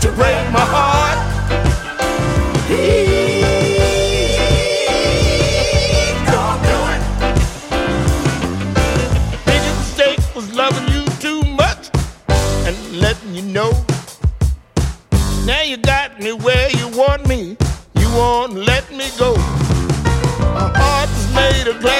to break my heart. He don't do it. Biggest mistake was loving you too much and letting you know. Now you got me where you want me. You won't let me go. My heart is made of glass.